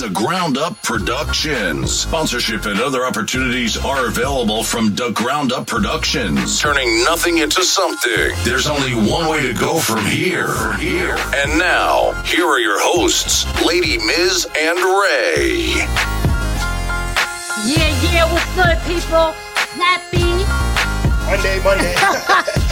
the Ground Up Productions. Sponsorship and other opportunities are available from the Ground Up Productions. Turning nothing into something. There's only one way to go from here. Here. And now, here are your hosts, Lady Miz and Ray. Yeah, yeah, what's good, people? Happy, Monday, Monday.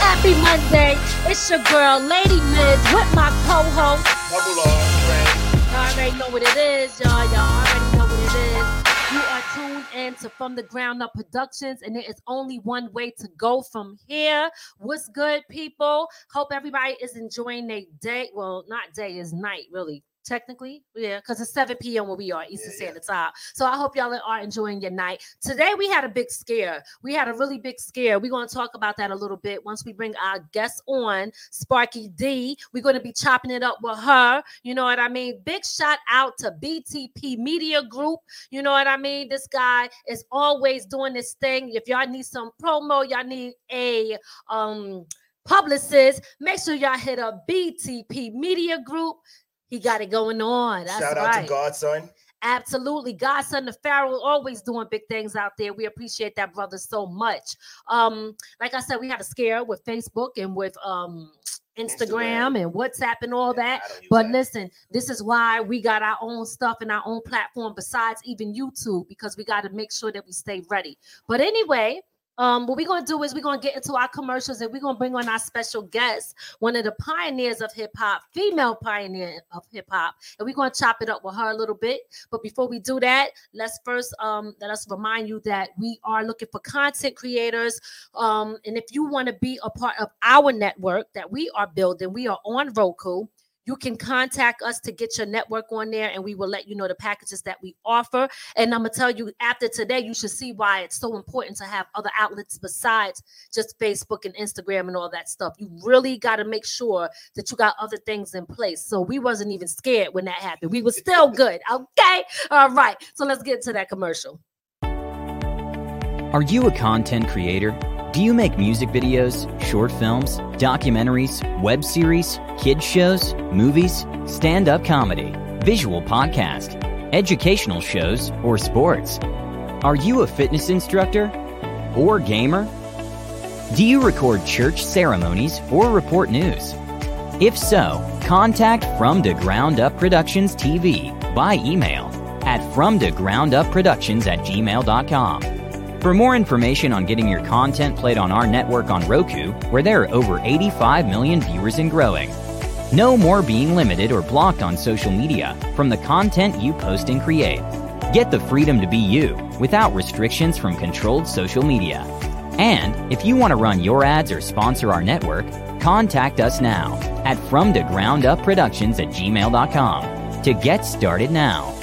happy Monday. It's your girl, Lady Miz, with my co-host. Double R, Ray. Already know what it is, y'all. Y'all already know what it is. You are tuned in to From the Ground Up Productions, and there is only one way to go from here. What's good, people? Hope everybody is enjoying their day. Well, not day, is night, really. Technically, yeah, because it's 7 p.m. where we are, Eastern Yeah, yeah. Standard Time. So I hope y'all are enjoying your night. Today we had a big scare. We had a really big scare. We're going to talk about that a little bit once we bring our guest on, Sparky D. We're going to be chopping it up with her. You know what I mean? Big shout out to BTP Media Group. You know what I mean? This guy is always doing this thing. If y'all need some promo, y'all need a um publicist, make sure y'all hit up BTP Media Group. He got it going on. That's Shout out right. to Godson. Absolutely. Godson the Pharaoh always doing big things out there. We appreciate that brother so much. Um, like I said, we had a scare with Facebook and with um Instagram, Instagram. and WhatsApp and all that. Don't use But that. listen, this is why we got our own stuff and our own platform besides even YouTube, because we got to make sure that we stay ready. But anyway, um, what we're gonna do is we're gonna get into our commercials and we're gonna bring on our special guest, one of the pioneers of hip hop, female pioneer of hip hop, and we're gonna chop it up with her a little bit. But before we do that, let's first um let us remind you that we are looking for content creators. Um, and if you want to be a part of our network that we are building, we are on Roku. You can contact us to get your network on there, and we will let you know the packages that we offer. And I'm gonna tell you after today, you should see why it's so important to have other outlets besides just Facebook and Instagram and all that stuff. You really got to make sure that you got other things in place. So we wasn't even scared when that happened. We were still good. Okay. All right. So let's get to that commercial. Are you a content creator? Do you make music videos, short films, documentaries, web series, kids shows, movies, stand-up comedy, visual podcast, educational shows, or sports? Are you a fitness instructor or gamer? Do you record church ceremonies or report news? If so, contact From to Ground Up Productions TV by email at from to ground up productions at gmail.com. For more information on getting your content played on our network on Roku, where there are over 85 million viewers and growing. No more being limited or blocked on social media from the content you post and create. Get the freedom to be you without restrictions from controlled social media. And if you want to run your ads or sponsor our network, contact us now at from to ground up productions at gmail.com to get started now.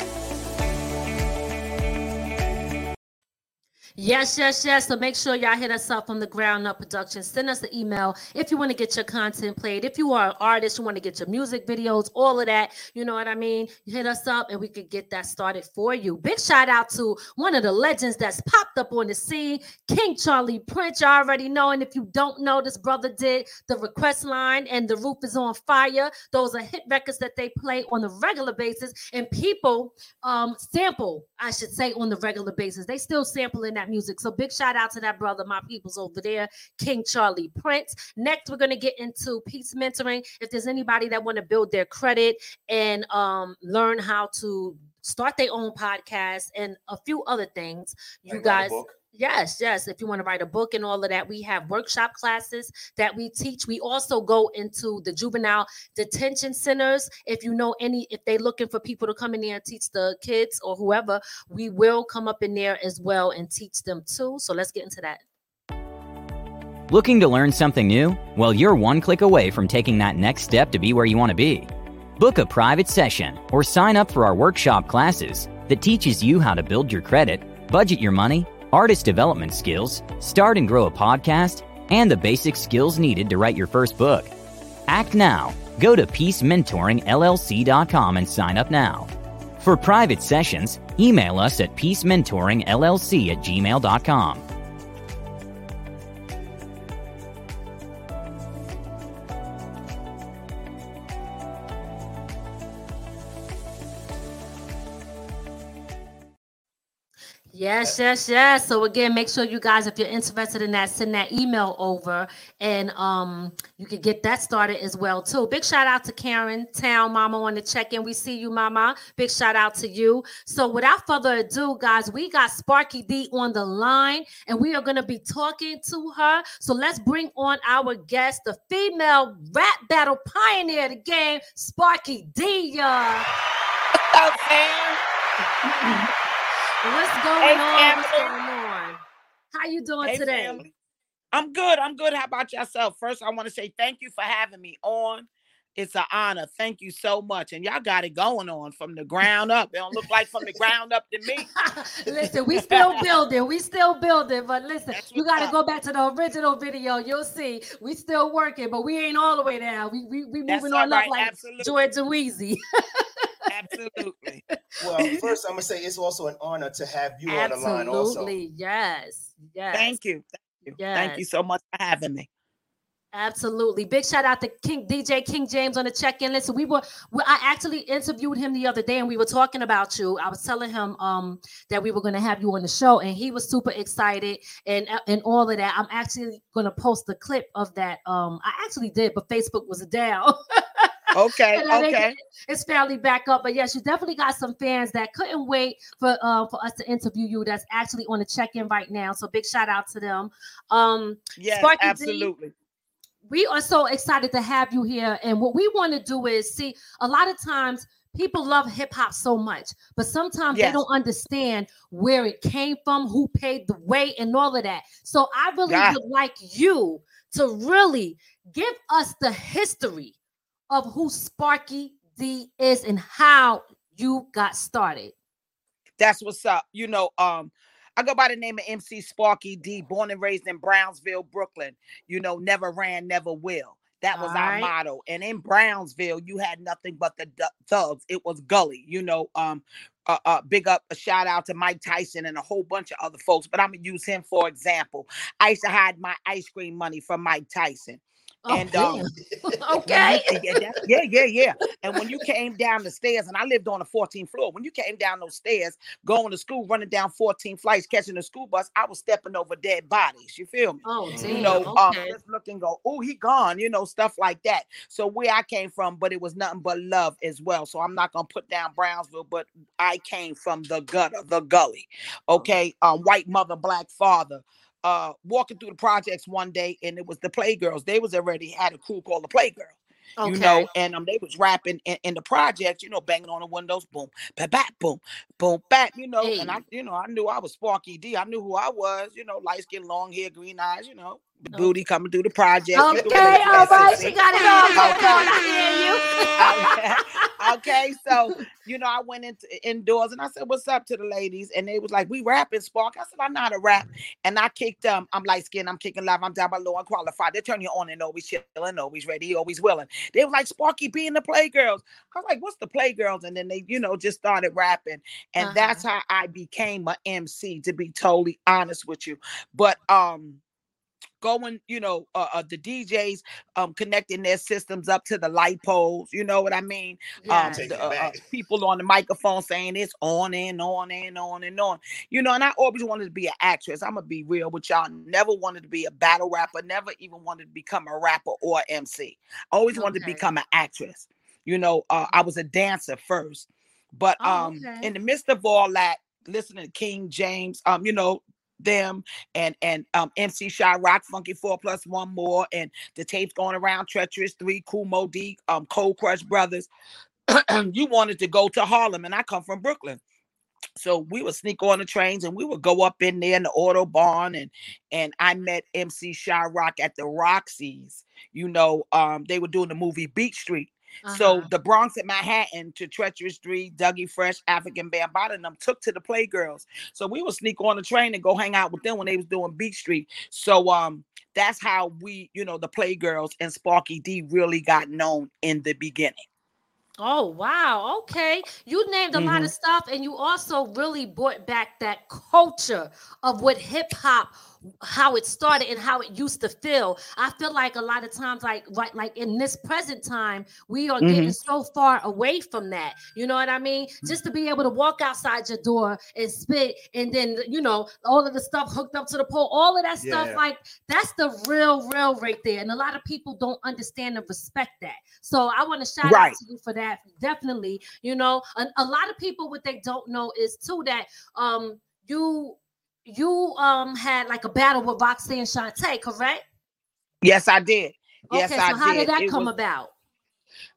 Yes, yes, yes. So make sure y'all hit us up from the Ground Up production. Send us an email if you want to get your content played. If you are an artist, you want to get your music videos, all of that. You know what I mean? You hit us up and we could get that started for you. Big shout out to one of the legends that's popped up on the scene, King Charlie Prince. You already know. And if you don't know, this brother did the request line and the roof is on fire. Those are hit records that they play on a regular basis, and people um sample, I should say, on the regular basis. They still sampling that music. So big shout out to that brother, my people's over there, King Charlie Prince. Next, we're gonna get into peace mentoring. If there's anybody that want to build their credit and um learn how to start their own podcast, and a few other things. You Like guys, book? Yes, yes. If you want to write a book and all of that, we have workshop classes that we teach. We also go into the juvenile detention centers. If you know any, if they're looking for people to come in there and teach the kids or whoever, we will come up in there as well and teach them too. So let's get into that. Looking to learn something new? Well, you're one click away from taking that next step to be where you want to be. Book a private session or sign up for our workshop classes that teaches you how to build your credit, budget your money, artist development skills, start and grow a podcast, and the basic skills needed to write your first book. Act now. Go to peacementoringllc.com and sign up now. For private sessions, email us at peacementoringllc at gmail.com. Yes, yes, yes. So again, make sure you guys, if you're interested in that, send that email over, and um, you can get that started as well too. Big shout out to Karen Town Mama on the check-in. We see you, Mama. Big shout out to you. So without further ado, guys, we got Sparky D on the line, and we are gonna be talking to her. So let's bring on our guest, the female rap battle pioneer of the game, Sparky D. y'all. What's up, fam? What's going Hey, on? What's family. going on? How you doing Hey, today? family. I'm good. I'm good. How about yourself? First, I want to say thank you for having me on. It's an honor. Thank you so much. And y'all got it going on from the ground up. It don't look like from the ground up to me. listen, we still building. We still building. But listen, you got to go back to the original video. You'll see. We still working, but we ain't all the way down. We we, we moving on right. up like Absolutely. Georgia Wheezy. Absolutely. Well, first I'm gonna say it's also an honor to have you on the line. Also, Absolutely. Yes. Yes. Thank you. Thank you. Thank you so much for having me. Absolutely. Big shout out to King DJ King James on the check-in. Listen, we were we, I actually interviewed him the other day and we were talking about you. I was telling him um that we were going to have you on the show and he was super excited and uh, and all of that. I'm actually going to post the clip of that. Um I actually did, but Facebook was down. Okay. And I think Okay. it's fairly back up. But yes, you definitely got some fans that couldn't wait for uh, for us to interview you. That's actually on the check-in right now. So big shout out to them. Um Yes, Sparky D. absolutely. we are so excited to have you here. And what we want to do is see a lot of times people love hip hop so much, but sometimes they don't understand where it came from, who paid the way, and all of that. So I really would like you to really give us the history of who Sparky D is and how you got started. That's what's up. You know, um, I go by the name of MC Sparky D, born and raised in Brownsville, Brooklyn. You know, never ran, never will. That was our Alright. motto. And in Brownsville, you had nothing but the thugs. It was gully. You know, um, uh, uh, big up a shout out to Mike Tyson and a whole bunch of other folks. But I'm gonna use him for example. I used to hide my ice cream money from Mike Tyson. And, Oh, um, okay. When you- yeah, yeah, yeah, yeah. And when you came down the stairs, and I lived on the 14th floor, when you came down those stairs, going to school, running down 14 flights, catching the school bus, I was stepping over dead bodies. You feel me? Oh, You damn. You know, um, just look and go, oh, he gone, you know, stuff like that. So where I came from, but it was nothing but love as well. So I'm not gonna put down Brownsville, but I came from the gutter, the gully. Okay, um, white mother, black father. Uh, walking through the projects one day, and it was the Playgirls. They was already had a crew called the Playgirls okay. you know, and um, they was rapping in, in the projects, you know, banging on the windows, boom, bat, bat, boom, boom, bat, you know, and I, you know, I knew I was Sparky D. I knew who I was, you know, light skin, long hair, green eyes, you know, the Oh. booty coming through the project. Okay, all right. She got it all going on. I hear you. okay, so you know, I went into indoors and I said, "What's up?" to the ladies, and they was like, "We rapping, Spark." I said, "I'm not a rap," and I kicked them. I'm light skinned. I'm kicking live. I'm down by low. I'm qualified. They turn you on and always chilling, always ready, always willing. They was like, "Sparky, being the Playgirls." I was like, "What's the Playgirls?" And then they, you know, just started rapping, and Uh-huh. that's how I became a MC. To be totally honest with you, but um going, you know, uh, uh, the DJs um connecting their systems up to the light poles. You know what I mean? Yeah. um, the, it uh, uh, back. people on the microphone saying it's on and on and on and on. You know, and I always wanted to be an actress. I'm gonna be real with y'all. Never wanted to be a battle rapper. Never even wanted to become a rapper or MC. Always wanted to become an actress. You know, uh, I was a dancer first. But Oh, um, okay. in the midst of all that, listening to King James, um, you know them and and um MC Sha-Rock, Funky Four Plus One More, and the tapes going around, Treacherous Three, Kool Moe Dee, um, Cold Crush Brothers. you wanted to go to Harlem, and I come from Brooklyn. So we would sneak on the trains and we would go up in there in the Audubon and and I met MC Sha-Rock at the Roxy's. You know, um, they were doing the movie Beat Street. So Uh-huh. the Bronx and Manhattan to Treacherous Three, Dougie Fresh, Afrika Bambaataa, and them took to the Playgirls. So we would sneak on the train and go hang out with them when they was doing Beat Street. So um that's how we, you know, the Playgirls and Sparky D really got known in the beginning. Oh wow, okay. You named a Mm-hmm. lot of stuff, and you also really brought back that culture of what hip hop, how it started and how it used to feel. I feel like a lot of times, like right, like in this present time, we are getting so far away from that. You know what I mean? Just to be able to walk outside your door and spit, and then you know all of the stuff hooked up to the pole, all of that stuff, Yeah. like that's the real, real right there. And a lot of people don't understand and respect that. So I want to shout out to you for that. Definitely, you know, a, a lot of people what they don't know is too that um you you um had like a battle with Roxanne Shante, correct? Yes, I did. Yes, okay, I so how did that It come was- about?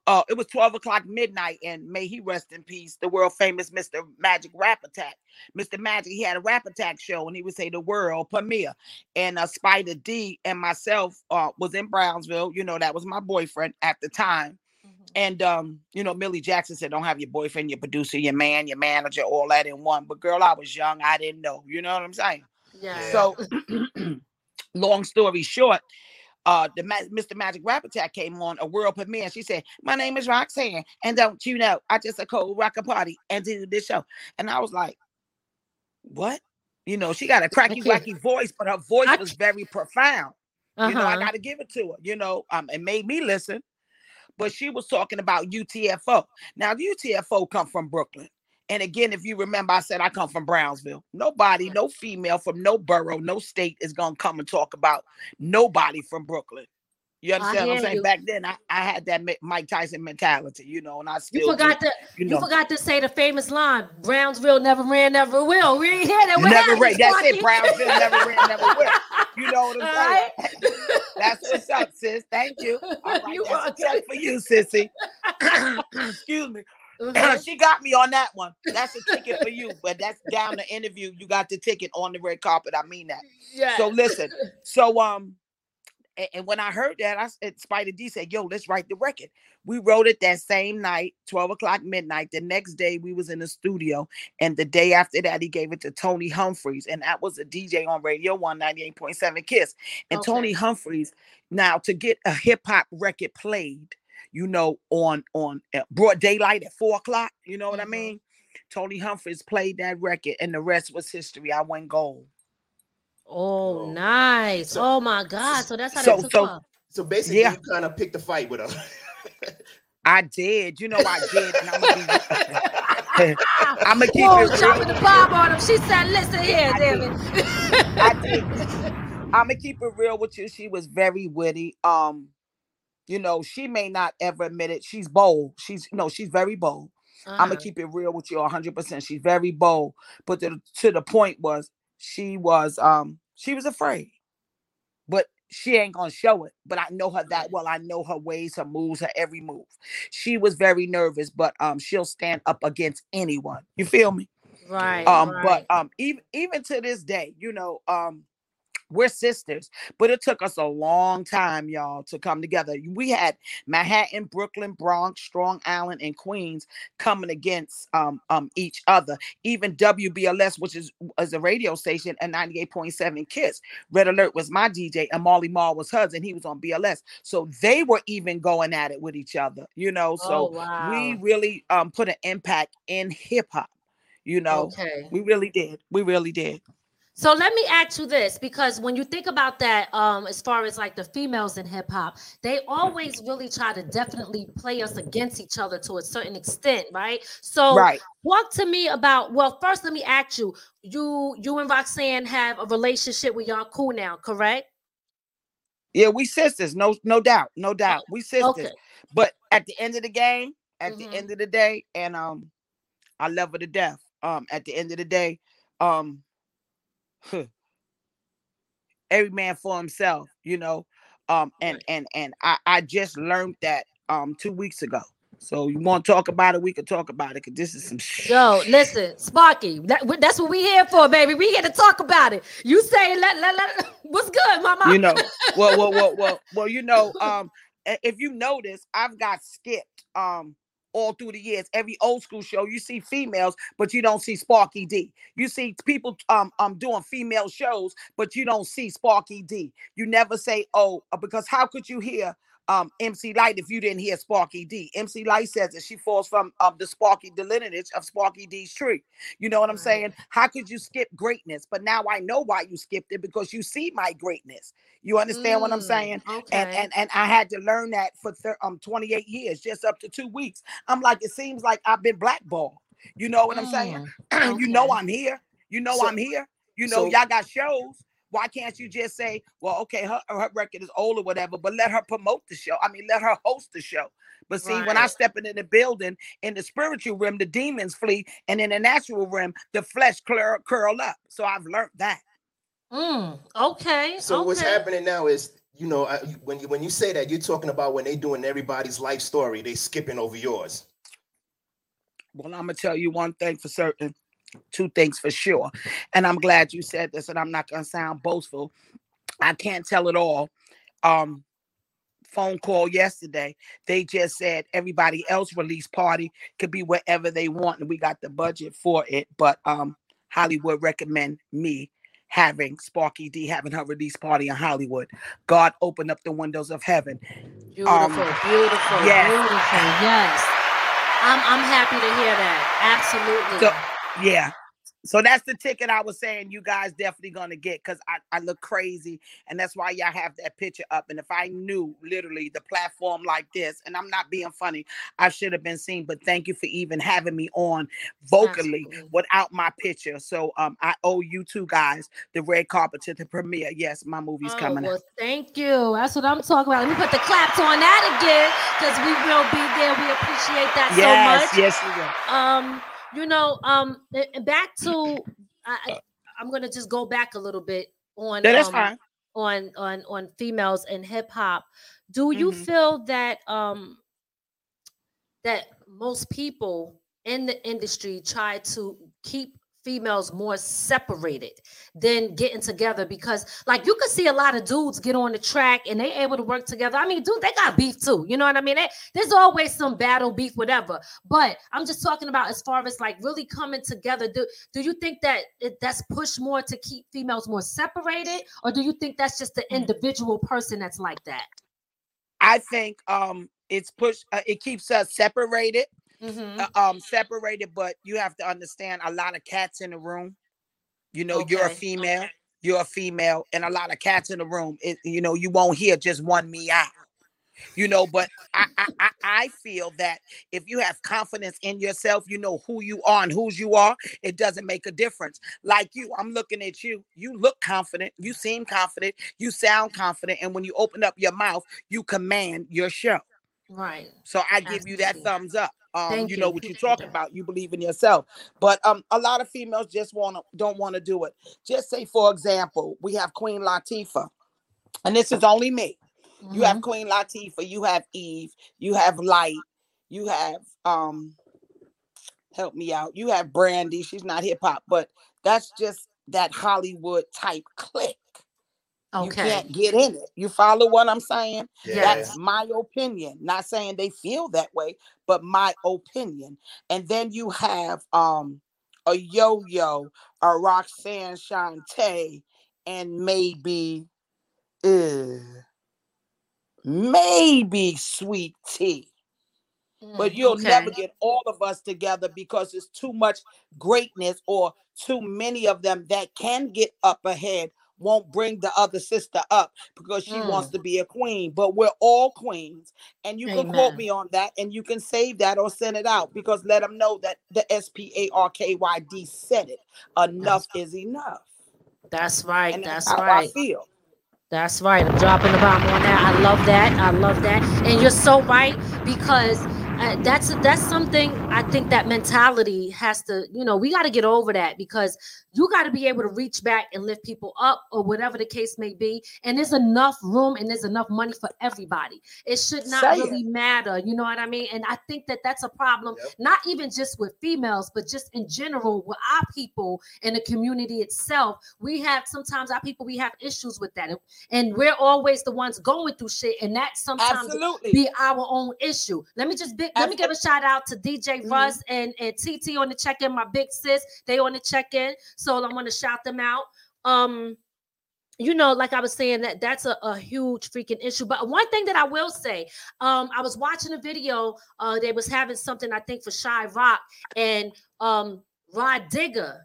uh, it was 12 o'clock midnight, and may he rest in peace, the world famous Mr. Magic Rap Attack. Mr. Magic, he had a rap attack show, and he would say the world premiere. And uh, Spider D and myself uh, was in Brownsville. You know, that was my boyfriend at the time. And um, you know, Millie Jackson said, Don't have your boyfriend, your producer, your man, your manager, all that in one. But girl, I was young, I didn't know. You know what I'm saying? Yeah. So, long story short, uh, the Ma- Mr. Magic Rap Attack came on a world premiere. and She said, "My name is Roxanne, and don't you know, I just a cold rock a party and do this show." And I was like, "What?" You know, she got a cracky, wacky voice, but her voice was very profound. You know, I Uh-huh. got to give it to her. You know, um, it made me listen. But she was talking about UTFO. Now, the UTFO come from Brooklyn. And again, if you remember, I said I come from Brownsville. Nobody, no female from no borough, no state is gonna come and talk about nobody from Brooklyn. You understand what I'm saying? you. Back then, I, I had that Mike Tyson mentality, you know, and I still you do, forgot to you you, forgot to say the famous line, Brownsville never ran, never will. We ain't hear that. Never ran. That's it. Brownsville never ran, never will. You know what I'm All saying? right. That's what's up, sis. Thank you. All right, You that's check for you, sissy. Excuse me. Mhm. she got me on that one. That's a ticket for you, but that's down the interview. You got the ticket on the red carpet. I mean that. yeah. So listen. So um, and, and when I heard that, I said Spider D said, "Yo, let's write the record." We wrote it that same night, twelve o'clock midnight. The next day, we was in the studio, and the day after that, he gave it to Tony Humphries, and that was a DJ on Radio One ninety eight point seven Kiss. And Okay. Tony Humphries, now to get a hip hop record played, you know, on on uh, broad daylight at four o'clock. You know what I Mhm. mean? Tony Humphries played that record, and the rest was history. I went gold. Oh, Oh. nice. So- oh my God. So that's how so- they took so- off. So basically, Yeah. you kind of picked a fight with her. I did. You know I did. And I'm gonna, be, I'm gonna keep Whoa, it dropping real. the bomb on him. She said, listen here, I damn did. it. I did. I'm gonna keep it real with you. She was very witty. Um, you know, she may not ever admit it. She's bold. She's no, she's very bold. I'm Uh-huh. gonna keep it real with you 100. percent She's very bold, but to, to the point was she was um she was afraid, but she ain't gonna show it. But I know her that well. I know her ways, her moves, her every move. She was very nervous, but um she'll stand up against anyone. You feel me? right. um right. but um even even to this day you know um we're sisters but it took us a long time y'all to come together we had manhattan brooklyn bronx strong island and queens coming against um um each other even wbls which is is a radio station and 98.7 kiss red alert was my dj and Marley Marl was hers and he was on bls so they were even going at it with each other you know so oh, wow. we really um put an impact in hip-hop you know okay. we really did. We really did. So let me ask you this because when you think about that, um, as far as like the females in hip hop, they always really try to definitely play us against each other to a certain extent, right? So right. talk to me about well, first let me ask you, you you and Roxanne have a relationship with y'all cool now, correct? Yeah, we sisters. No, no doubt. No doubt. We sisters. Okay. But at the end of the game, at Mhm. the end of the day, and um, I love her to death. Um, at the end of the day, um, every man for himself, you know. Um, and and and I I just learned that um two weeks ago. So you want to talk about it? We can talk about it because this is some shit. Yo, listen, Sparky, that, that's what we here for, baby. We here to talk about it. You say let let let. What's good, mama? You know, well, well, well, well, well. You know, um, if you notice, I've got skipped um all through the years. Every old school show, you see females, but you don't see Sparky D. You see people um um doing female shows, but you don't see Sparky D. You never say, oh, because how could you hear um, MC Lyte if you didn't hear Sparky D. MC Lyte says that she falls from um, the Sparky, the lineage of Sparky D's tree. You know what I'm saying? How could you skip greatness? But now I know why you skipped it because you see my greatness. You understand mm, what I'm mm, saying? Okay. And, and and I had to learn that for thir- um 28 years, just up to two weeks. I'm like, it seems like I've been blackballed. You know what mm, I'm saying? okay. you know I'm here. You know so, I'm here. You know, so, y'all got shows. Why can't you just say, well, okay, her, her record is old or whatever, but let her promote the show? I mean, let her host the show. But see, right. when I step in the building, in the spiritual realm, the demons flee, and in the natural realm, the flesh curl, curl up. So I've learned that. Mm, okay. So okay. what's happening now is, you know, I, when you when you say that, you're talking about when they doing everybody's life story, they skipping over yours. Well, I'm gonna tell you one thing for certain two things for sure. And I'm glad you said this, and I'm not gonna sound boastful. I can't tell it all. Um, phone call yesterday. They just said everybody else release party could be wherever they want, and we got the budget for it. But um, Hollywood recommend me having Sparky D having her release party in Hollywood. God opened up the windows of heaven. Beautiful, um, beautiful, yes. beautiful. Yes. I'm I'm happy to hear that. Absolutely. So, yeah. So that's the ticket I was saying you guys definitely gonna get because I, I look crazy and that's why y'all have that picture up. And if I knew literally the platform like this, and I'm not being funny, I should have been seen. But thank you for even having me on vocally Absolutely. without my picture. So um I owe you two guys the red carpet to the premiere. Yes, my movie's oh, coming well, out. Thank you. That's what I'm talking about. Let me put the claps on that again because we will be there. We appreciate that yes, so much. Yes, we will. Um you know, um, back to I, I'm gonna just go back a little bit on that's um, fine. on on on females and hip hop. Do you mm-hmm. feel that um that most people in the industry try to keep females more separated than getting together because like you could see a lot of dudes get on the track and they able to work together. I mean dude they got beef too you know what i mean? They, there's always some battle beef whatever. But i'm just talking about as far as like really coming together. Do, do you think that it, that's pushed more to keep females more separated? Or do you think that's just the individual person that's like that? I think um it's pushed uh, it keeps us separated mm-hmm. uh, um separated, but you have to understand a lot of cats in the room. You know, okay. you're a female, okay. you're a female, and a lot of cats in the room. It, you know, you won't hear just one meow. You know, but I, I I feel that if you have confidence in yourself, you know who you are and whose you are, it doesn't make a difference. Like you, I'm looking at you, you look confident, you seem confident, you sound confident, and when you open up your mouth, you command your show. Right. So I give you that thumbs up um you, you, know what you talk about you believe in yourself but um a lot of females just want to don't want to do it just say for example we have queen latifah and this is only me mm-hmm. you have mm-hmm. queen latifah you have eve you have Lyte you have um help me out you have brandy she's not hip-hop but that's just that hollywood type click Okay. You can't get in it. You follow what I'm saying? That's my opinion. Not saying they feel that way, but my opinion. And then you have um a yo-yo, a Roxanne Shante, and maybe uh, maybe Sweet Tee. but mm, you'll okay. never get all of us together because it's too much greatness or too many of them that can get up ahead won't bring the other sister up because she mm. wants to be a queen. But we're all queens. And you Amen. can quote me on that and you can save that or send it out because let them know that the S P A R K Y D said it. Enough is enough. That's right. And that's, that's right. I feel. That's right. I'm dropping the bomb on that. I love that. I love that. And you're so right because uh, that's that's something I think that mentality has to, you know, we got to get over that because you got to be able to reach back and lift people up or whatever the case may be. And there's enough room and there's enough money for everybody. It should not Say really matter. You know what I mean? And I think that that's a problem, Yep. not even just with females, but just in general with our people in the community itself. We have sometimes our people, we have issues with that. And we're always the ones going through shit. And that sometimes Absolutely. be our own issue. Let me just let me give a shout out to DJ Mhm. Russ and, and TT on the check-in, my big sis. They on the check-in. So I'm gonna shout them out. Um, you know, like I was saying, that that's a, a huge freaking issue. But one thing that I will say, um, I was watching a video, uh, they was having something, I think, for Sha-Rock, and um Rah Digga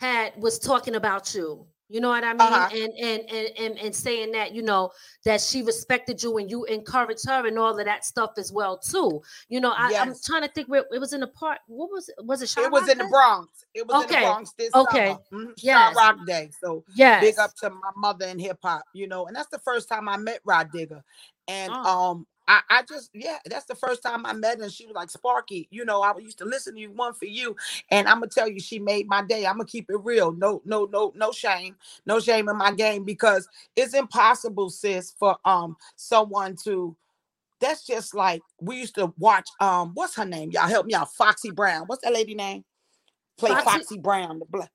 had was talking about you. You know what I mean? Uh-huh. And, and and and and saying that you know that she respected you and you encouraged her and all of that stuff as well too. You know, I, I'm Yes. trying to think where it was in the park. What was it? Was it? It was Sha-Rock in the Bronx. It was in Okay. the Bronx this Okay. summer. Mhm. Yes. Rock Day. So Yes. big up to my mother in hip hop, you know, and that's the first time I met Rah Digga. And Oh. um I, I just yeah, that's the first time I met her. And she was like, Sparky, you know, I used to listen to you one for you. And I'm gonna tell you, she made my day. I'm gonna keep it real. No, no, no, no shame, no shame in my game because it's impossible, sis, for um someone to that's just like we used to watch um what's her name? Y'all help me out. Foxy Brown. What's that lady name? Play Foxy- Foxy, Brown, the black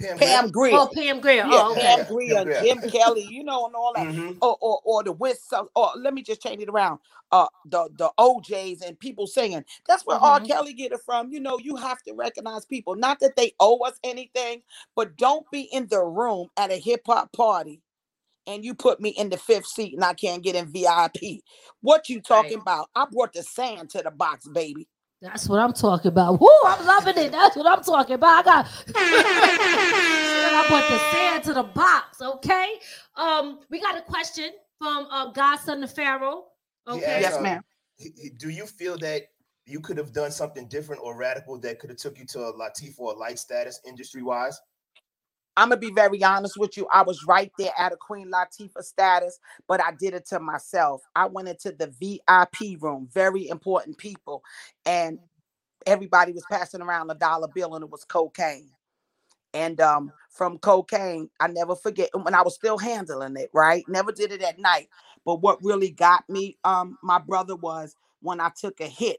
Pam, Pam Grier. Oh, Pam Grier. Yeah, oh, okay. Pam Grier, Pam Jim Kelly, you know, and all that. Mhm. Or, or or the with some or let me just change it around. Uh the the OJs and people singing. That's where R. Mhm. Kelly get it from. You know, you have to recognize people. Not that they owe us anything, but don't be in the room at a hip hop party and you put me in the fifth seat and I can't get in VIP. What you talking about? I brought the sand to the box, baby. That's what I'm talking about. Woo, I'm loving it. That's what I'm talking about. I got I put the sand to the box. Okay. Um, we got a question from uh Godson the Pharaoh. Okay. Yeah, Yes, uh, ma'am. H- h- Do you feel that you could have done something different or radical that could have took you to a Latifah or a Lyte status industry wise? I'm gonna be very honest with you. I was right there at a Queen Latifah status, but I did it to myself. I went into the VIP room, very important people, and everybody was passing around a dollar bill, and it was cocaine. And um, from cocaine, I never forget when I was still handling it. Right, never did it at night. But what really got me, um, my brother, was when I took a hit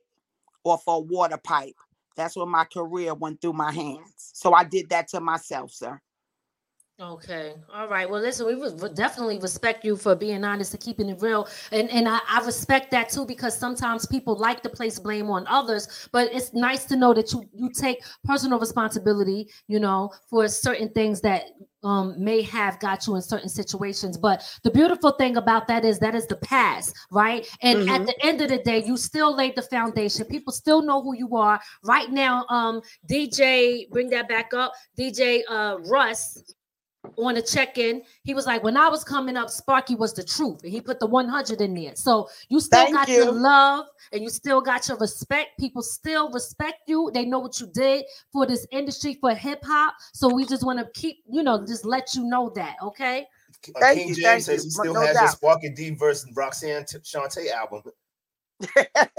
off a water pipe. That's when my career went through my hands. So I did that to myself, sir. Okay. All right. Well, listen, we would definitely respect you for being honest and keeping it real. And and I, I respect that too because sometimes people like to place blame on others, but it's nice to know that you you take personal responsibility, you know, for certain things that um may have got you in certain situations. But the beautiful thing about that is that is the past, right? And at Mhm. the end of the day, you still laid the foundation. People still know who you are. Right now, um, DJ, bring that back up. DJ uh Russ on a check-in, he was like, "When I was coming up, Sparky was the truth, and he put the 100 in there. So you still Thank got you. your love, and you still got your respect. People still respect you. They know what you did for this industry for hip hop. So we just want to keep, you know, just let you know that, okay? Uh, Thank King you, James thank says he still No has doubt. his Sparky D verse Roxanne T- Shante album.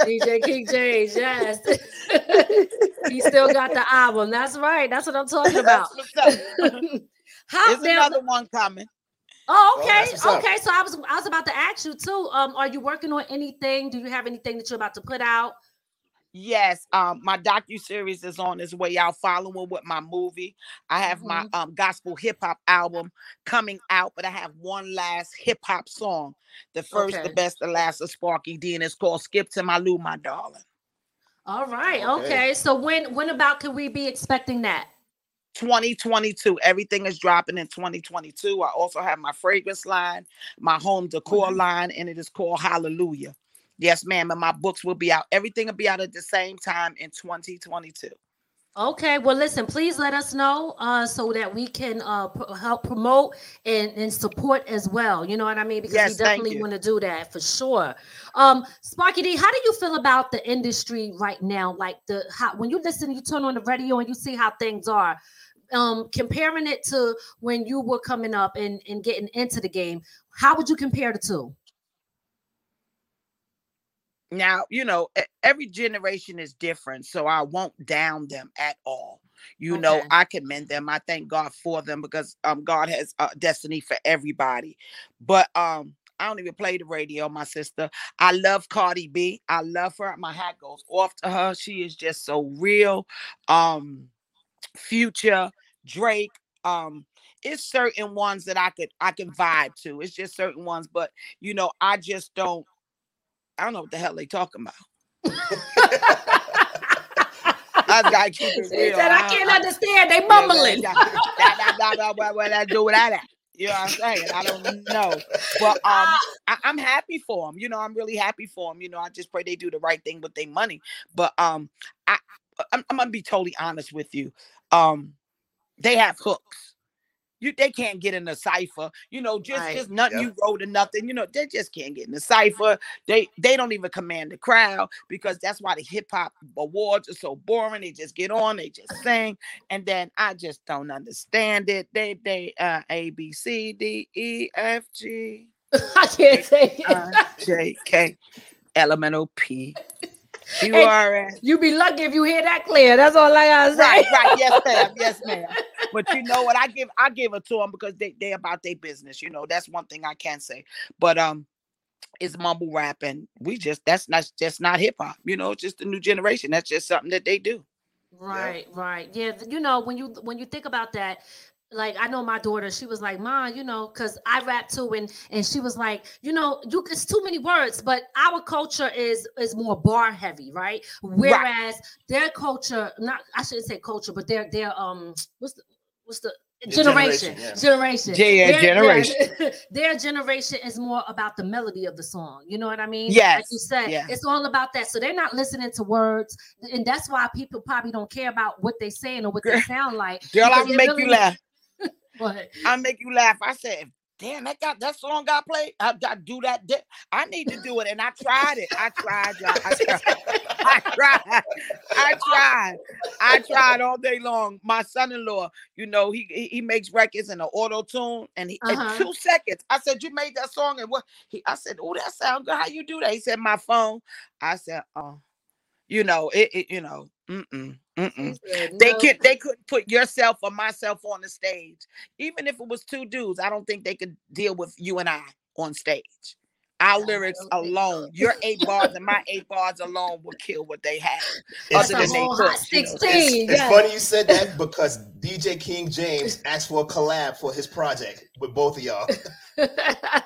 DJ King James, yes. he still got the album. That's right. That's what I'm talking about. That's what's up. How There's now- another one coming. Oh, Oh, okay. up. okay. So I was I was about to ask you too. Um, are you working on anything? Do you have anything that you're about to put out? Yes, um, my docu series is on its way out, following with my movie. I have my Mm-hmm. um gospel hip hop album coming out, but I have one last hip hop song. The first, Okay. the best, the last of Sparky D, and it's called "Skip to My Lou, My Darling." All right. Okay. Okay. So when when about can we be expecting that? 2022. Everything is dropping in 2022. I also have my fragrance line, my home decor Mhm. line, and it is called Hallelujah. Yes, ma'am. And my books will be out. Everything will be out at the same time in 2022. Okay. Well, listen. Please let us know uh, so that we can uh, p- help promote and, and support as well. You know what I mean? Because Yes, we definitely want to do that for sure. Um, Sparky D, how do you feel about the industry right now? Like the how when you listen, you turn on the radio and you see how things are. Um, comparing it to when you were coming up and, and getting into the game, how would you compare the two? now you know every generation is different so i won't down them at all you know i commend them i thank god for them because um god has a destiny for everybody but um I don't even play the radio, my sister. I love Cardi B. I love her. My hat goes off to her. She is just so real. Um, Future, Drake. Um, it's certain ones that I could I can vibe to. It's just certain ones, but you know, I just don't. I don't know what the hell they talking about. I gotta keep it She real. said, I can't understand. They mumbling. What I do that? You know what I'm saying? I don't know, but um, I, I'm happy for them. You know, I'm really happy for them. You know, I just pray they do the right thing with their money. But um, I I'm, I'm gonna be totally honest with you. Um, they have hooks. You they can't get in the cipher. You know, just Right. just nothing Yep. you wrote or nothing. You know, they just can't get in the cipher. They they don't even command the crowd because that's why the hip hop awards are so boring. They just get on, they just sing, and then I just don't understand it. They they uh A B C D E F G I can't say it. I J K L M N O P Q Hey, R S. You be lucky if you hear that clear. That's all I gotta say. Right, right, yes, ma'am, yes, ma'am. But you know what? I give I give it to them because they they about their business. You know, that's one thing I can say. But um, it's mumble rap, and we just that's not just not hip hop. You know, it's just the new generation. That's just something that they do. Right, right. Yeah, you know, when you when you think about that, like I know my daughter, she was like, "Ma, you know, cuz I rap too and and she was like, you know, you it's too many words, but our culture is is more bar heavy, right? Whereas their culture, not I shouldn't say culture, but their their um what's the what's the generation generation, generation Yeah, Their- generation. their, their generation is more about the melody of the song you know what i mean like you said yes. it's all about that so they're not listening to words and that's why people probably don't care about what they're saying or what they sound like. Girl, I'll they make really- you laugh. But I'll make you laugh. I said, damn, that got that song got played. I, I do that. di- I need to do it. And I tried it. I tried, y'all. I tried. I tried. I tried. I tried all day long. My son-in-law, you know, he he, makes records in the auto tune, and he Uh-huh. in two seconds. I said, "You made that song?" And what? He, I said, "Oh, that sound good. How you do that?" He said, "My phone." I said, "Oh, you know, it. it you know, mm-mm, mm-mm." They no, could they couldn't put yourself or myself on the stage. Even if it was two dudes, I don't think they could deal with you and I on stage. Our I lyrics don't so. alone, your eight bars and my eight bars alone will kill what they have. It's, other than they whole hot hooks, you know. it's- 16. it's funny you said that because DJ King James asked for a collab for his project with both of y'all.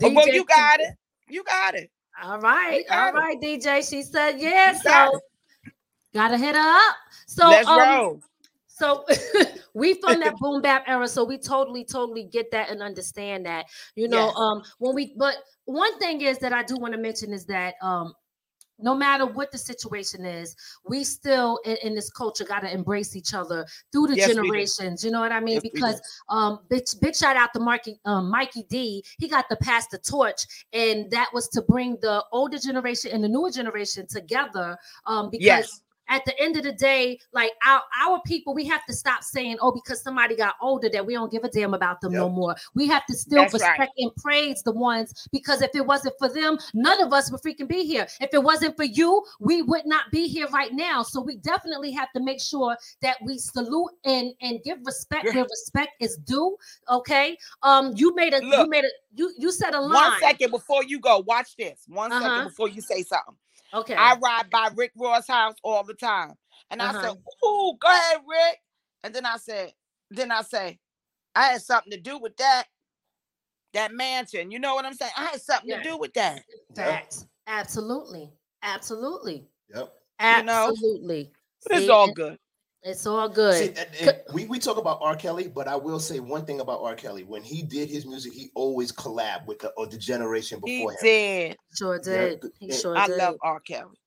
Oh, well, DJ you got it. You got it. All right, all right, it. DJ. She said yeah, You got so gotta hit her up. So Let's um, roll. So we from that boom bap era, so we totally, totally get that and understand that. You know, Yes. um, when we but one thing is that I do want to mention is that um no matter what the situation is, we still in, in this culture got to embrace each other through the Yes, generations. You know what I mean? Yes, because um, big, big shout out to Marky, um, Mikey D. He got to pass the torch, and that was to bring the older generation and the newer generation together. Um, because Yes. At the end of the day, like our our people, we have to stop saying, "Oh, because somebody got older, that we don't give a damn about them no more." We have to still That's right. respect and praise the ones because if it wasn't for them, none of us would freaking be here. If it wasn't for you, we would not be here right now. So we definitely have to make sure that we salute and and give respect Yeah. where respect is due. Okay. Um, you made a you made a you you said a line. One second before you go, watch this. One second Uh-huh. before you say something. Okay. I ride by Rick Ross' house all the time. And I Uh-huh. said, Ooh, go ahead, Rick. And then I said, then I say, I had something to do with that. That mansion. You know what I'm saying? I had something Yeah. to do with that. Facts. Absolutely. Absolutely. Yep. You know? Absolutely. But it's See, all good. It's all good. See, and- and we, we talk about R. Kelly, but I will say one thing about R. Kelly. When he did his music, he always collabed with the, or the generation He before him. did. Sure Yeah, did. He and sure I did. love R. Kelly.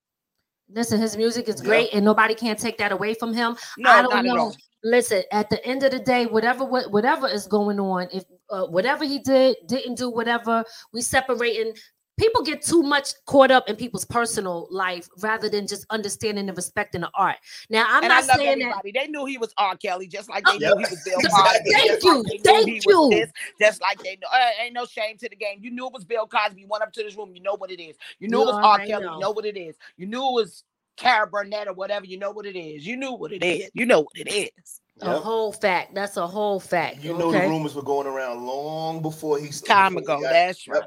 Listen, his music is Yeah. great, and nobody can take that away from him. No, I don't not at know. all. Listen, at the end of the day, whatever what whatever is going on, if uh, whatever he did didn't do, whatever we separating. People get too much caught up in people's personal life rather than just understanding and respecting the art. Now, I'm and not I love saying that. They knew he was R. Kelly, just like they Oh, knew he was Bill Cosby. Thank you, like thank you. this, just like they know. Uh, ain't no shame to the game. You knew it was Bill Cosby. You went up to this room. You know what it is. You knew You it was R. Kelly. know. You know what it is. You knew it was Cara Burnett or whatever. You know what it is. You knew what it is. You know what it is. A whole fact. That's a whole fact. You know okay? the rumors were going around long before he Time before ago. he That's right.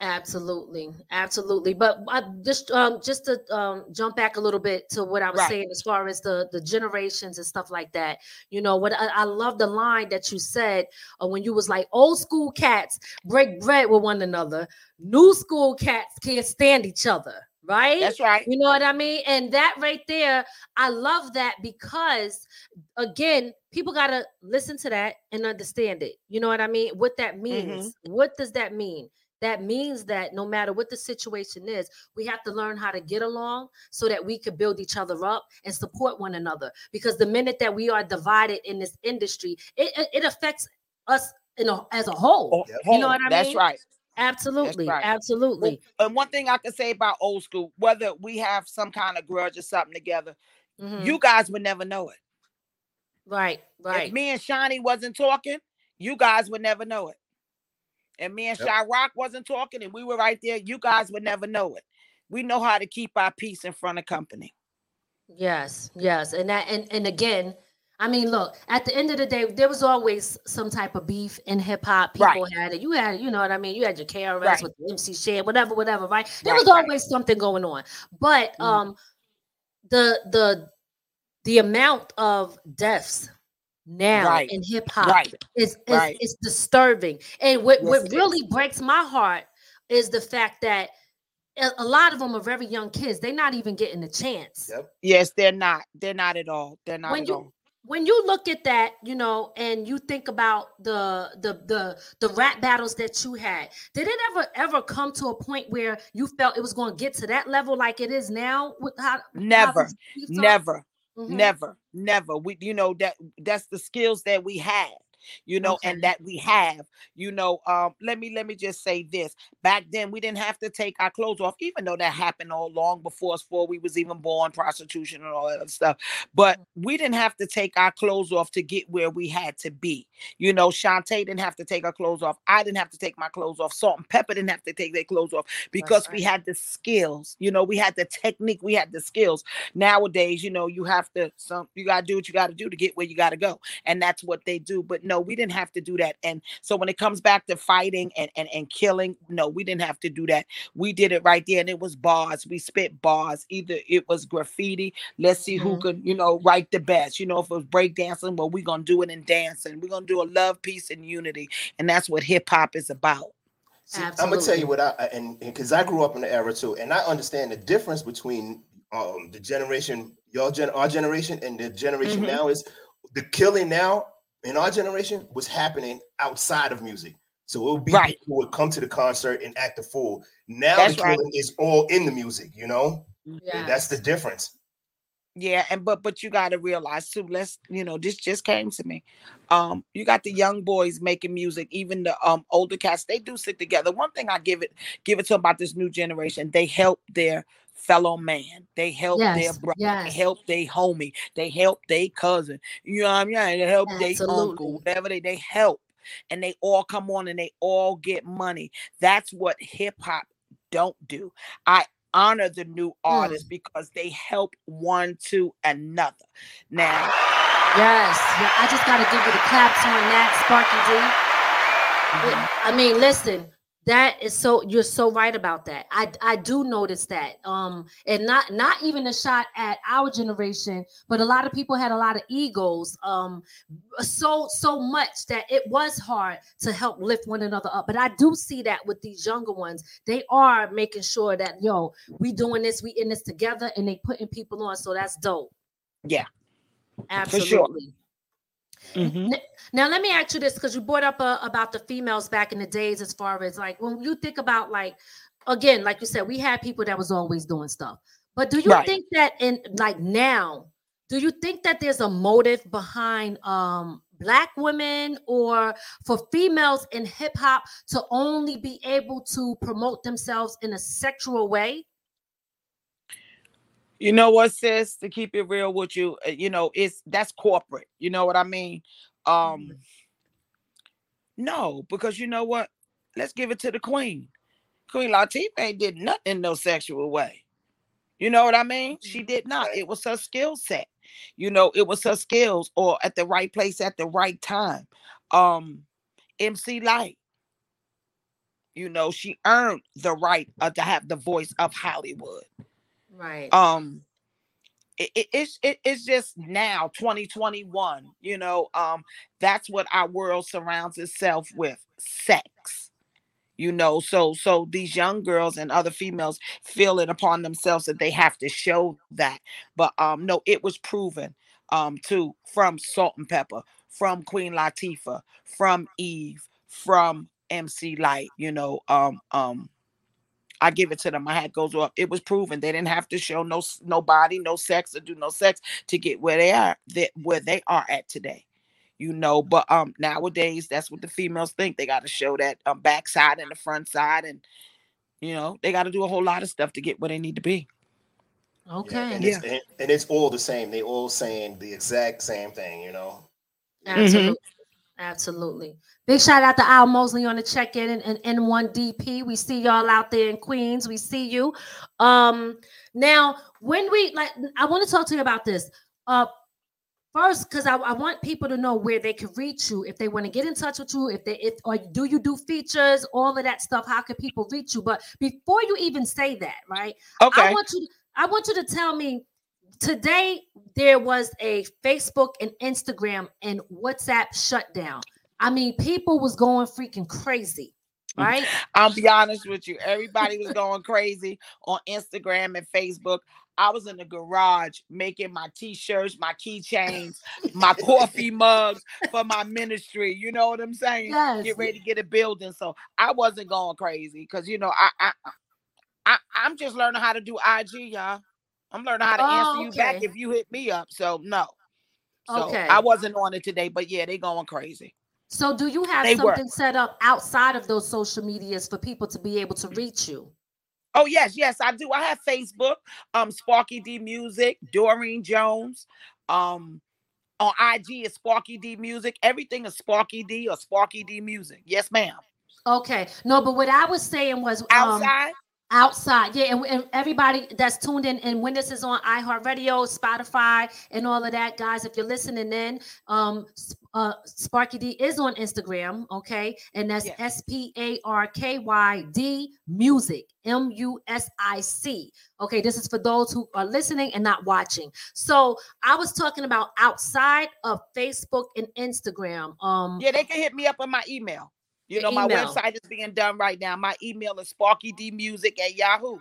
Absolutely, absolutely. But I just um just to um jump back a little bit to what I was Right. saying as far as the the generations and stuff like that. You know what I, I love the line that you said uh, when you was like old school cats break bread with one another, new school cats can't stand each other, right? That's right. You know what I mean? And that right there, I love that because again, people got to listen to that and understand it. You know what I mean? What that mm-hmm. means. What does that mean? That means that no matter what the situation is, we have to learn how to get along so that we can build each other up and support one another. Because the minute that we are divided in this industry, it, it, it affects us in a, as a whole. Oh, yep. You know what I That's mean? That's right. Absolutely. right. Absolutely. And one thing I can say about old school, whether we have some kind of grudge or something together, Mhm. you guys would never know it. right. Right. If me and Shante wasn't talking, you guys would never know it. And me and Yep. Sha-Rock wasn't talking, and we were right there, you guys would never know it. We know how to keep our peace in front of company. Yes, yes, and that and and again, I mean, look, at the end of the day, there was always some type of beef in hip hop. People Right. had it. You had, you know what I mean. You had your KRS Right. with the MC Shan, whatever, whatever. Right? There Right, was always something going on. But Mhm. um, the the the amount of deaths now in hip hop is is, disturbing. And what Yes, what it is. really breaks my heart is the fact that a lot of them are very young kids. They're not even getting a chance Yep. Yes, they're not. They're not at all. They're not when at you all. When you look at that you know and you think about the the the the rap battles that you had did it ever ever come to a point where you felt it was going to get to that level like it is now with how Never. how these beefs are? Never. Mhm. Never, never. We, you know, that that's the skills that we had, you know, and that we have, you know. Um, let me let me just say this. Back then, we didn't have to take our clothes off, even though that happened all long before us, before we was even born, prostitution and all that stuff. But we didn't have to take our clothes off to get where we had to be. You know, Shante didn't have to take her clothes off. I didn't have to take my clothes off. Salt-N-Pepa didn't have to take their clothes off because we had the skills. You know, we had the technique, we had the skills nowadays you know you have to some you got to do what you got to do to get where you got to go and that's what they do but no we didn't have to do that and so when it comes back to fighting and and, and killing no we didn't have to do that. We did it right there and it was bars. We spit bars either it was graffiti. Let's see who Mhm. could you know write the best you know if it was breakdancing well we're gonna do it in dancing. We're gonna do a love peace and unity and that's what hip-hop is about. See, I'm gonna tell you what I I- and because I grew up in the era too, and I understand the difference between um the generation, your gen, our generation, and the generation Mhm. now is the killing now in our generation was happening outside of music. So it would be Right. people who would come to the concert and act a fool. Now That's the right. is all in the music, you know. And that's the difference. Yeah, and but but you got to realize too. Let's you know this just came to me. Um, you got the young boys making music, even the um older cats. They do sit together. One thing I give it give it to about this new generation. They help their fellow man. They help their Yes, brother. They help their homie. They help their cousin. You know what I mean? They help their uncle. Whatever they they help, and they all come on and they all get money. That's what hip hop don't do. I honor the new artists because they help one to another. Now, yes i just got to give you the claps on that sparky d mhm, I mean, listen, that is so you're so right about that. I I do notice that. Um, and not not even a shot at our generation, but a lot of people had a lot of egos. Um, so so much that it was hard to help lift one another up. But I do see that with these younger ones, they are making sure that yo, we doing this, we in this together, and they putting people on. So that's dope. Yeah, absolutely. Mhm. Now let me ask you this because you brought up uh, about the females back in the days, as far as like when you think about like again, like you said, we had people that was always doing stuff. But do you Right. think that in like now, do you think that there's a motive behind um black women or for females in hip hop to only be able to promote themselves in a sexual way? You know what, sis? To keep it real with you, uh, you know, it's that's corporate. You know what I mean? Um Mm-hmm. no, because you know what? Let's give it to the queen. Queen Latifah ain't did nothing no sexual way. You know what I mean? She did not. It was her skill set. You know, it was her skills or at the right place at the right time. Um, MC Lyte. You know, she earned the right uh, to have the voice of Hollywood Right. um it, it, it's it, it's just now 2021 you know um that's what our world surrounds itself with sex you know so so these young girls and other females feel it upon themselves that they have to show that but um no it was proven um to from Salt-N-Pepa from queen latifah from eve from MC Lyte you know um um I give it to them. My hat goes up. It was proven they didn't have to show no s- no body, no sex, or do no sex to get where they are, that where they are at today. You know, but um nowadays that's what the females think. They got to show that um backside and the front side, and you know they got to do a whole lot of stuff to get where they need to be. Yeah, Okay. and, it's, and, and it's all the same. They all saying the exact same thing, you know. Absolutely. Absolutely. Big shout out to Al Mosley on the check-in and, and N1DP. We see y'all out there in Queens. We see you. Um now when we like I want to talk to you about this. Uh first because I, I want people to know where they can reach you if they want to get in touch with you if they if or do you do features all of that stuff how can people reach you but before you even say that right Okay. I want you. I want you to tell me today there was a Facebook and Instagram and WhatsApp shutdown. I mean, people was going freaking crazy, right? I'll be honest with you. Everybody was going crazy on Instagram and Facebook. I was in the garage making my t-shirts, my keychains, my coffee mugs for my ministry. You know what I'm saying? Yes. Get ready to get a building. So I wasn't going crazy because you know I I, I I'm just learning how to do IG, y'all. I'm learning how to Oh, answer you back if you hit me up. So no. So Okay. I wasn't on it today, but yeah, they going crazy. So, do you have They were. something set up outside of those social medias for people to be able to reach you? Oh yes, yes, I do. I have Facebook, um, Sparky D Music, Doreen Jones. Um, on IG is Sparky D Music. Everything is Sparky D or Sparky D Music. Yes, ma'am. Okay, no, but what I was saying was um, Outside, outside yeah and, and everybody that's tuned in and when this is on iheartradio spotify and all of that guys if you're listening in um uh sparky d is on instagram okay and that's Yes. s-p-a-r-k-y-d music m-u-s-i-c okay this is for those who are listening and not watching so i was talking about outside of facebook and instagram um yeah, they can hit me up on my email. You know, my website is being done right now. My email is sparkydmusic at Yahoo.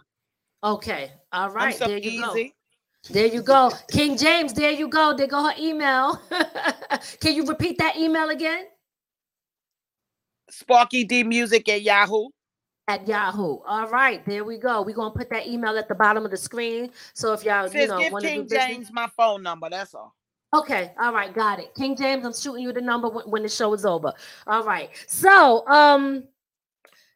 okay All right. So there you go. There you go. King James, there you go. There go her email. Can you repeat that email again? SparkyDmusic at Yahoo. At Yahoo. All right, there we go. We're gonna put that email at the bottom of the screen. So if y'all, you know, give King. James my phone number. That's all. Okay, all right, got it. King James, I'm shooting you the number when, when the show is over. All right. So, um,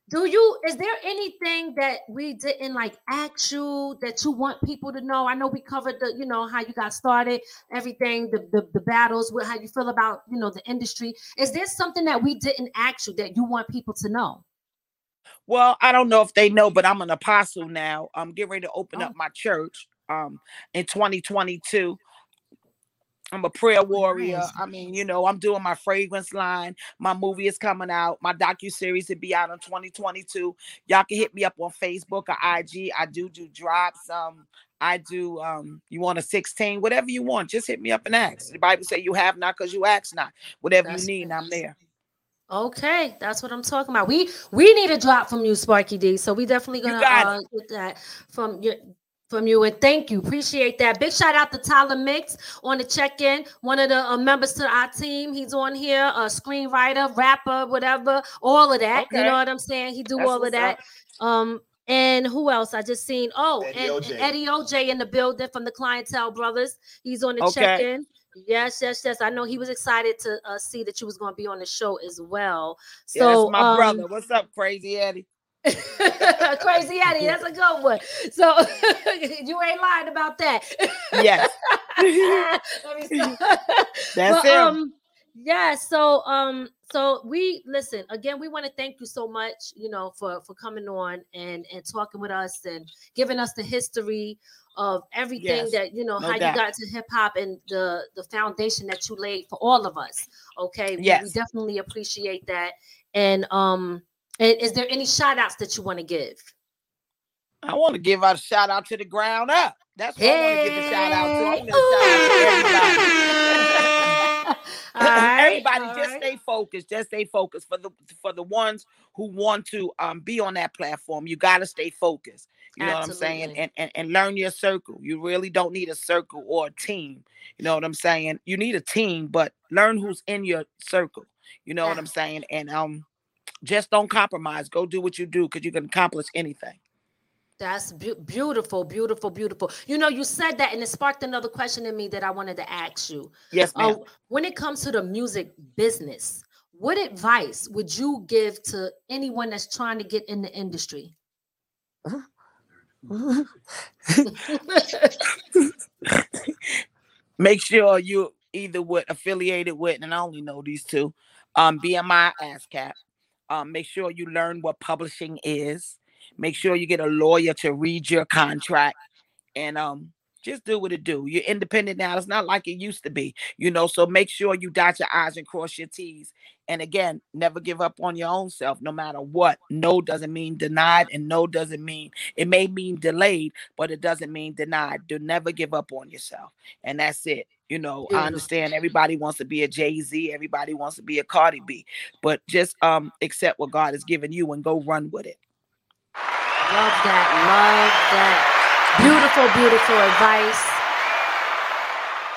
do you is there anything that we didn't like ask you that you want people to know? I know we covered the, you know, how you got started, everything, the the, the battles, with how you feel about you know the industry. Is there something that we didn't ask you that you want people to know? Well, I don't know if they know, but I'm an apostle now. I'm getting ready to open Oh. up my church um in 2022. I'm a prayer warrior. I mean, you know, I'm doing my fragrance line. My movie is coming out. My docu series will be out in 2022. Y'all can hit me up on Facebook or IG. I do do drops. Um, I do. Um, you want a 16, whatever you want, just hit me up and ask. The Bible say you have not because you ask not. Whatever That's you need, I'm there. Okay, that's what I'm talking about. We we need a drop from you, Sparky D. So we definitely gonna got uh, get that from your from you and thank you, appreciate that. Big shout out to Tyler Mix on the check-in, one of the uh, members to our team. He's on here, a screenwriter, rapper, whatever, all of that. You know what I'm saying? He do That's all of that. up. Um, and who else? I just seen oh, Eddie and, OJ. and Eddie OJ in the building from the Clientele Brothers. He's on the Okay. check-in. Yes, yes, yes. I know he was excited to uh, see that you was going to be on the show as well. So, yeah, my um, brother. What's up, Crazy Eddie? Crazy Eddie, that's a good one. So you ain't lying about that. Yes. Let me stop. That's But, him. um, yeah, so um, so we listen again. We want to thank you so much, you know, for for coming on and and talking with us and giving us the history of everything Yes, that you know no how you got to hip hop and the the foundation that you laid for all of us. Okay, We- we, Yes. definitely appreciate that. And um, is there any shout outs that you want to give? I want to give out a shout out to the ground up. That's what I want to give a shout out to. I want to All right, everybody. all just right. stay focused. Just stay focused for the for the ones who want to um be on that platform. You got to stay focused. You know what I'm saying? And, and and learn your circle. You really don't need a circle or a team. You know what I'm saying? You need a team, but learn who's in your circle. You know what I'm saying? And um, just don't compromise. Go do what you do because you can accomplish anything. That's beau- beautiful, beautiful, beautiful. You know, you said that, and it sparked another question in me that I wanted to ask you. Yes, ma'am. Uh, when it comes to the music business, what advice would you give to anyone that's trying to get in the industry? make sure you either with affiliated with, and I only know these two, um, BMI ASCAP. Um, make sure you learn what publishing is. Make sure you get a lawyer to read your contract, and um, just do what it do. You're independent now. It's not like it used to be, you know. So make sure you dot your I's and cross your T's. And again, never give up on your own self, no matter what. No doesn't mean denied, and no doesn't mean it may mean delayed, but it doesn't mean denied. Do never give up on yourself and that's it. You know, Yeah. I understand everybody wants to be a Jay Z, everybody wants to be a Cardi B, but just um accept what God has given you and go run with it. Love that. Love that. Beautiful, beautiful advice.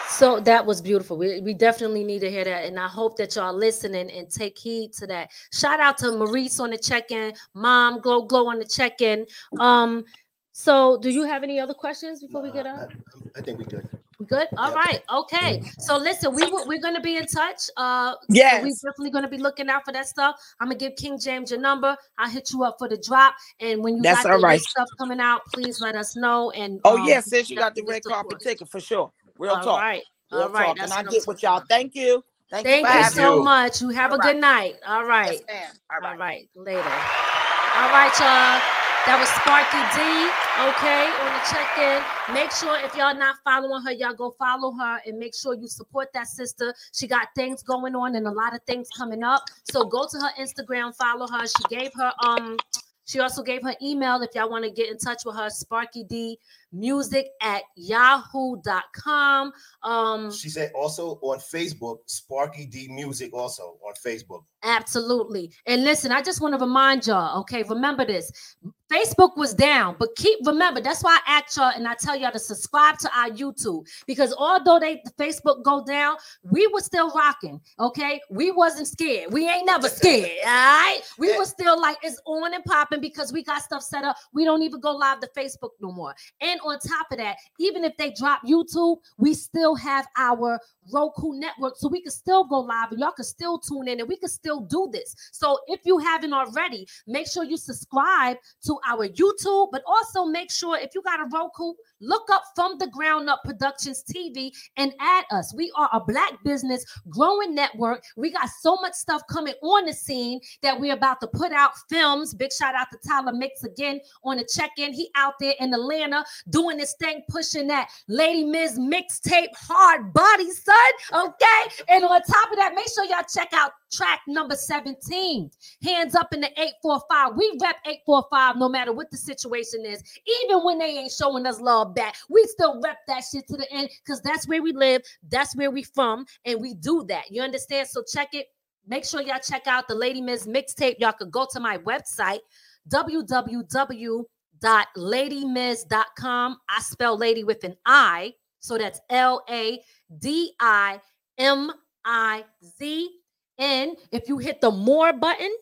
So that was beautiful. We, we definitely need to hear that. And I hope that y'all listening and take heed to that. Shout out to Maurice on the check-in, mom, glow glow on the check-in. Um, so do you have any other questions before we get Nah, up? I, I think we good. Good. All right. Okay. So listen, we we're gonna be in touch. Uh, so Yes. we definitely gonna be looking out for that stuff. I'm gonna give King James your number. I'll hit you up for the drop. And when you That's got all right. stuff coming out, please let us know. And Oh um, yes, sis, you got the red carpet ticket for sure. Real All talk. right. Real All right. That's And I get with y'all. about. Thank you. Thank, Thank you you so you. much. You have a All good night. All right. Yes, all all right. right. Later. All right, y'all. That was Sparky D. Okay, on the check-in. Make sure if y'all not following her, y'all go follow her and make sure you support that sister. She got things going on and a lot of things coming up. So go to her Instagram, follow her. She gave her um. She also gave her email if y'all want to get in touch with her, Sparky D music at yahoo.com. Um, She said also on Facebook, Sparky D Music also on Facebook. Absolutely. And listen, I just want to remind y'all, okay, remember this. Facebook was down, but keep remember that's why I ask y'all and I tell y'all to subscribe to our YouTube because although they the Facebook go down, we were still rocking. Okay, we wasn't scared. We ain't never scared. All right, we were still like it's on and popping because we got stuff set up. We don't even go live to Facebook no more. And on top of that, even if they drop YouTube, we still have our Roku network, so we can still go live and y'all can still tune in and we can still do this. So if you haven't already, make sure you subscribe to our YouTube, but also make sure if you got a Roku, look up from the ground up productions TV and add us. We are a black business growing network. We got so much stuff coming on the scene that we're about to put out films. Big shout out to Tyler Mix again on the check-in. He out there in Atlanta doing this thing, pushing that Lady Miz mixtape hard body, son. Okay. And on top of that, make sure y'all check out track number 17. Hands up in the 845. We rep 845 no matter what the situation is. Even when they ain't showing us love back, we still rep that shit to the end because that's where we live, that's where we from, and we do that. You understand? So check it. Make sure y'all check out the Lady Miz mixtape. Y'all could go to my website, www.ladymiz.com. I spell lady with an I. So that's L A D I M I Z. And if you hit the more button,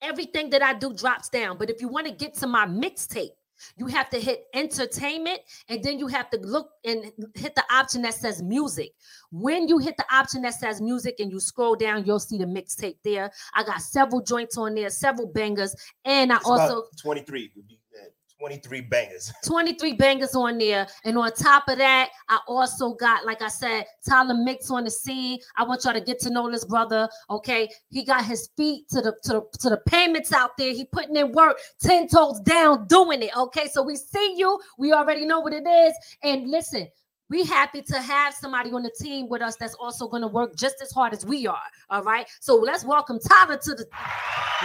everything that I do drops down. But if you want to get to my mixtape, You have to hit entertainment and then you have to look and hit the option that says music. When you hit the option that says music and you scroll down, you'll see the mixtape there. I got several joints on there, several bangers, and I It's also 23. 23 bangers. 23 bangers on there. And on top of that, I also got, like I said, Tyler Mix on the scene. I want y'all to get to know this brother. Okay. He got his feet to the to the to the payments out there. He putting in work 10 toes down, doing it. Okay. So we see you. We already know what it is. And listen, we happy to have somebody on the team with us that's also going to work just as hard as we are. All right. So let's welcome Tyler to the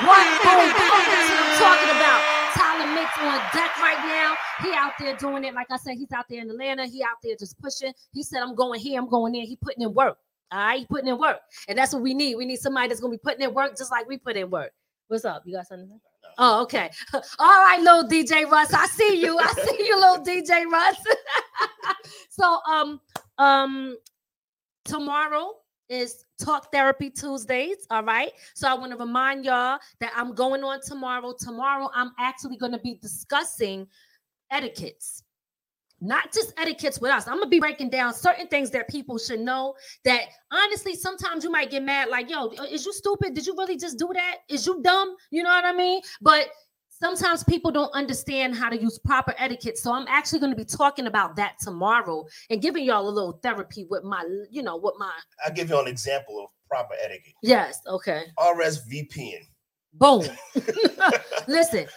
one boom. That's what I'm talking about. Tyler Mix on deck right now. He out there doing it. Like I said, he's out there in Atlanta. He out there just pushing. He said, I'm going here, I'm going there. He putting in work. All right, he putting in work. And that's what we need. We need somebody that's gonna be putting in work just like we put in work. What's up? You got something? Oh, okay. All right, little DJ Russ. I see you. I see you, little DJ Russ. so um um tomorrow is Talk Therapy Tuesdays. All right. So I want to remind y'all that I'm going on tomorrow. Tomorrow, I'm actually going to be discussing etiquettes. Not just etiquettes with us. I'm gonna be breaking down certain things that people should know. That honestly, sometimes you might get mad, like, yo, is you stupid? Did you really just do that? Is you dumb? You know what I mean? But sometimes people don't understand how to use proper etiquette. So I'm actually going to be talking about that tomorrow and giving y'all a little therapy with my, you know, with my I'll give you an example of proper etiquette. yes, okay. RSVPing. Boom. Listen,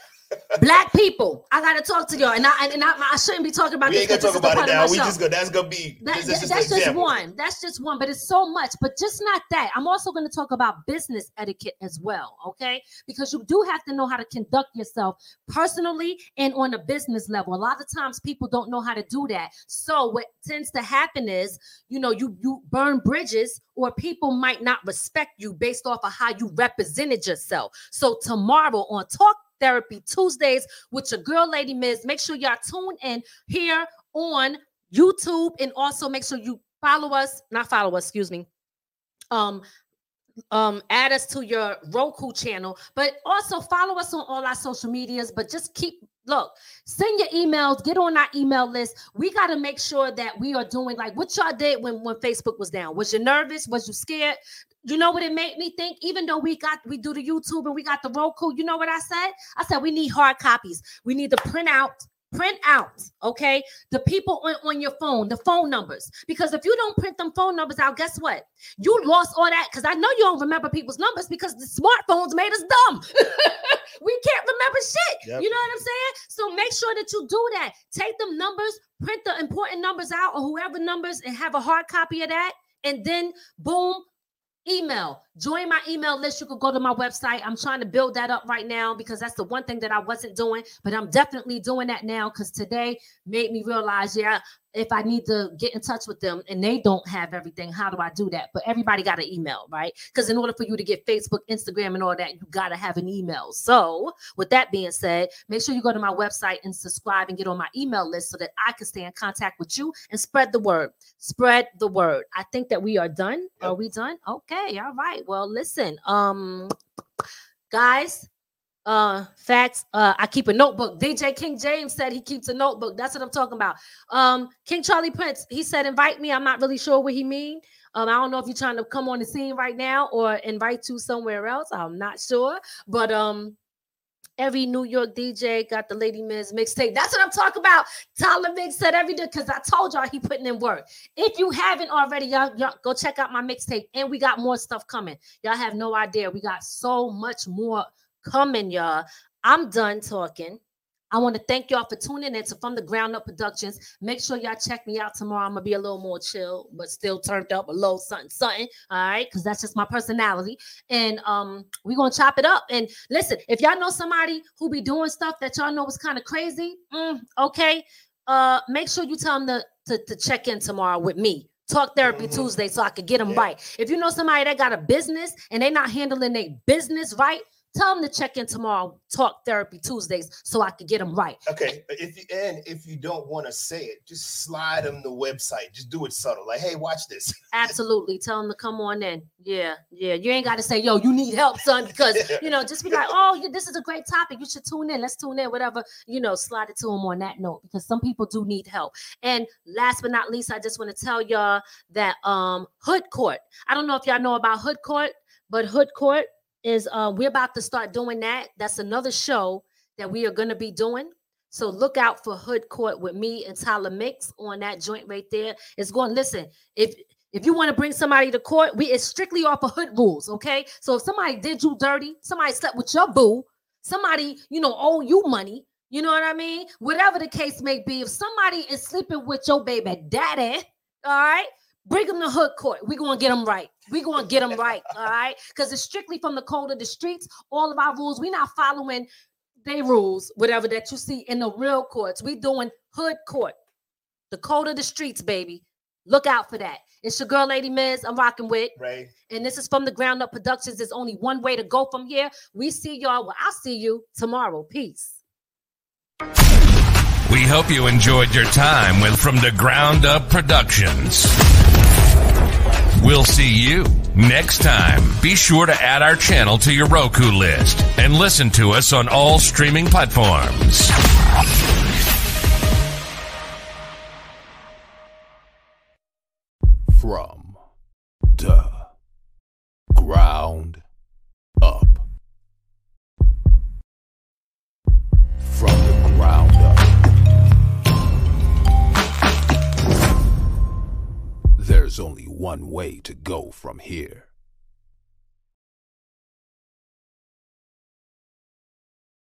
black people, I gotta talk to y'all, and I and I, I shouldn't be talking about We this. ain't gonna talk this is the about it now. We show. just go. That's gonna be. That- that- just that's just one. That's just one, but it's so much. But just not that. I'm also going to talk about business etiquette as well. Okay, because you do have to know how to conduct yourself personally and on a business level. A lot of times people don't know how to do that. So what tends to happen is, you know, you you burn bridges, or people might not respect you based off of how you represented yourself. So tomorrow on Talk Therapy Tuesdays with your girl, Lady Miz, make sure y'all tune in here on YouTube and also make sure you follow us, not follow us, excuse me. Um um add us to your Roku channel, but also follow us on all our social medias, but just keep look, send your emails, get on our email list. We got to make sure that we are doing like what y'all did when when Facebook was down. Was you nervous? Was you scared? You know what it made me think? Even though we got we do the YouTube and we got the Roku, you know what I said? I said we need hard copies. We need to print out print out okay the people on, on your phone the phone numbers because if you don't print them phone numbers out guess what you lost all that because i know you don't remember people's numbers because the smartphones made us dumb we can't remember shit Yep. you know what i'm saying so make sure that you do that take them numbers print the important numbers out or whoever numbers and have a hard copy of that and then boom email. Join my email list. You can go to my website. I'm trying to build that up right now because that's the one thing that i wasn't doing but i'm definitely doing that now because today made me realize yeah if i need to get in touch with them and they don't have everything how do i do that? But everybody got an email right? Because in order for you to get facebook instagram and all that you got to have an email. So with that being said make sure you go to my website and subscribe and get on my email list so that i can stay in contact with you and spread the word. Spread the word. I think that we are done. Are we done? Okay all right. Well listen um guys uh facts uh i keep a notebook. Dj king james said he keeps a notebook. That's what i'm talking about. Um king charlie prince he said invite me. I'm not really sure what he mean. Um i don't know if you're trying to come on the scene right now or invite you somewhere else. I'm not sure. But um every new york dj got the Lady Miz mixtape. That's what i'm talking about. Tyler mix said every day because i told y'all he putting in work. If you haven't already y'all, y'all go check out my mixtape and we got more stuff coming. Y'all have no idea. We got so much more coming, y'all. I'm done talking. I want to thank y'all for tuning in to From the Ground Up Productions. Make sure y'all check me out tomorrow. I'm gonna be a little more chill, but still turned up a little something, something. All right, because that's just my personality. And um, we're gonna chop it up. And listen, if y'all know somebody who be doing stuff that y'all know is kind of crazy, mm, okay, uh, make sure you tell them to, to, to check in tomorrow with me. Talk therapy Mhm. Tuesday so I could get them Yeah. right. If you know somebody that got a business and they not handling their business right, Tell them to check in tomorrow, Talk Therapy Tuesdays, so I can get them right. Okay, if you and if you don't want to say it, just slide them the website. Just do it subtle, like, "Hey, watch this." Absolutely, tell them to come on in. Yeah, yeah. You ain't got to say, "Yo, you need help, son," because you know, just be like, "Oh, this is a great topic. You should tune in. Let's tune in." Whatever, you know, slide it to them on that note because some people do need help. And last but not least, I just want to tell y'all that um Hood Court. I don't know if y'all know about Hood Court, but Hood Court is uh we're about to start doing that. That's another show that we are going to be doing. So look out for Hood Court with me and Tyler Mix on that joint right there. It's going listen, if if you want to bring somebody to court, we it's strictly off of hood rules, okay? So if somebody did you dirty, somebody slept with your boo, somebody, you know, owe you money, you know what I mean? Whatever the case may be, if somebody is sleeping with your baby daddy, all right, bring them to hood court. We're gonna get them right. We're gonna get them right, all right? Because it's strictly from the code of the streets. All of our rules, we're not following they rules, whatever that you see in the real courts. We doing hood court, the code of the streets, baby. Look out for that. It's your girl, Lady Miz. I'm rocking with. Right. And this is from the Ground Up Productions. There's only one way to go from here. We see y'all. Well, I'll see you tomorrow. Peace. We hope you enjoyed your time with From the Ground Up Productions. We'll see you next time. Be sure to add our channel to your Roku list and listen to us on all streaming platforms. From only one way to go from here.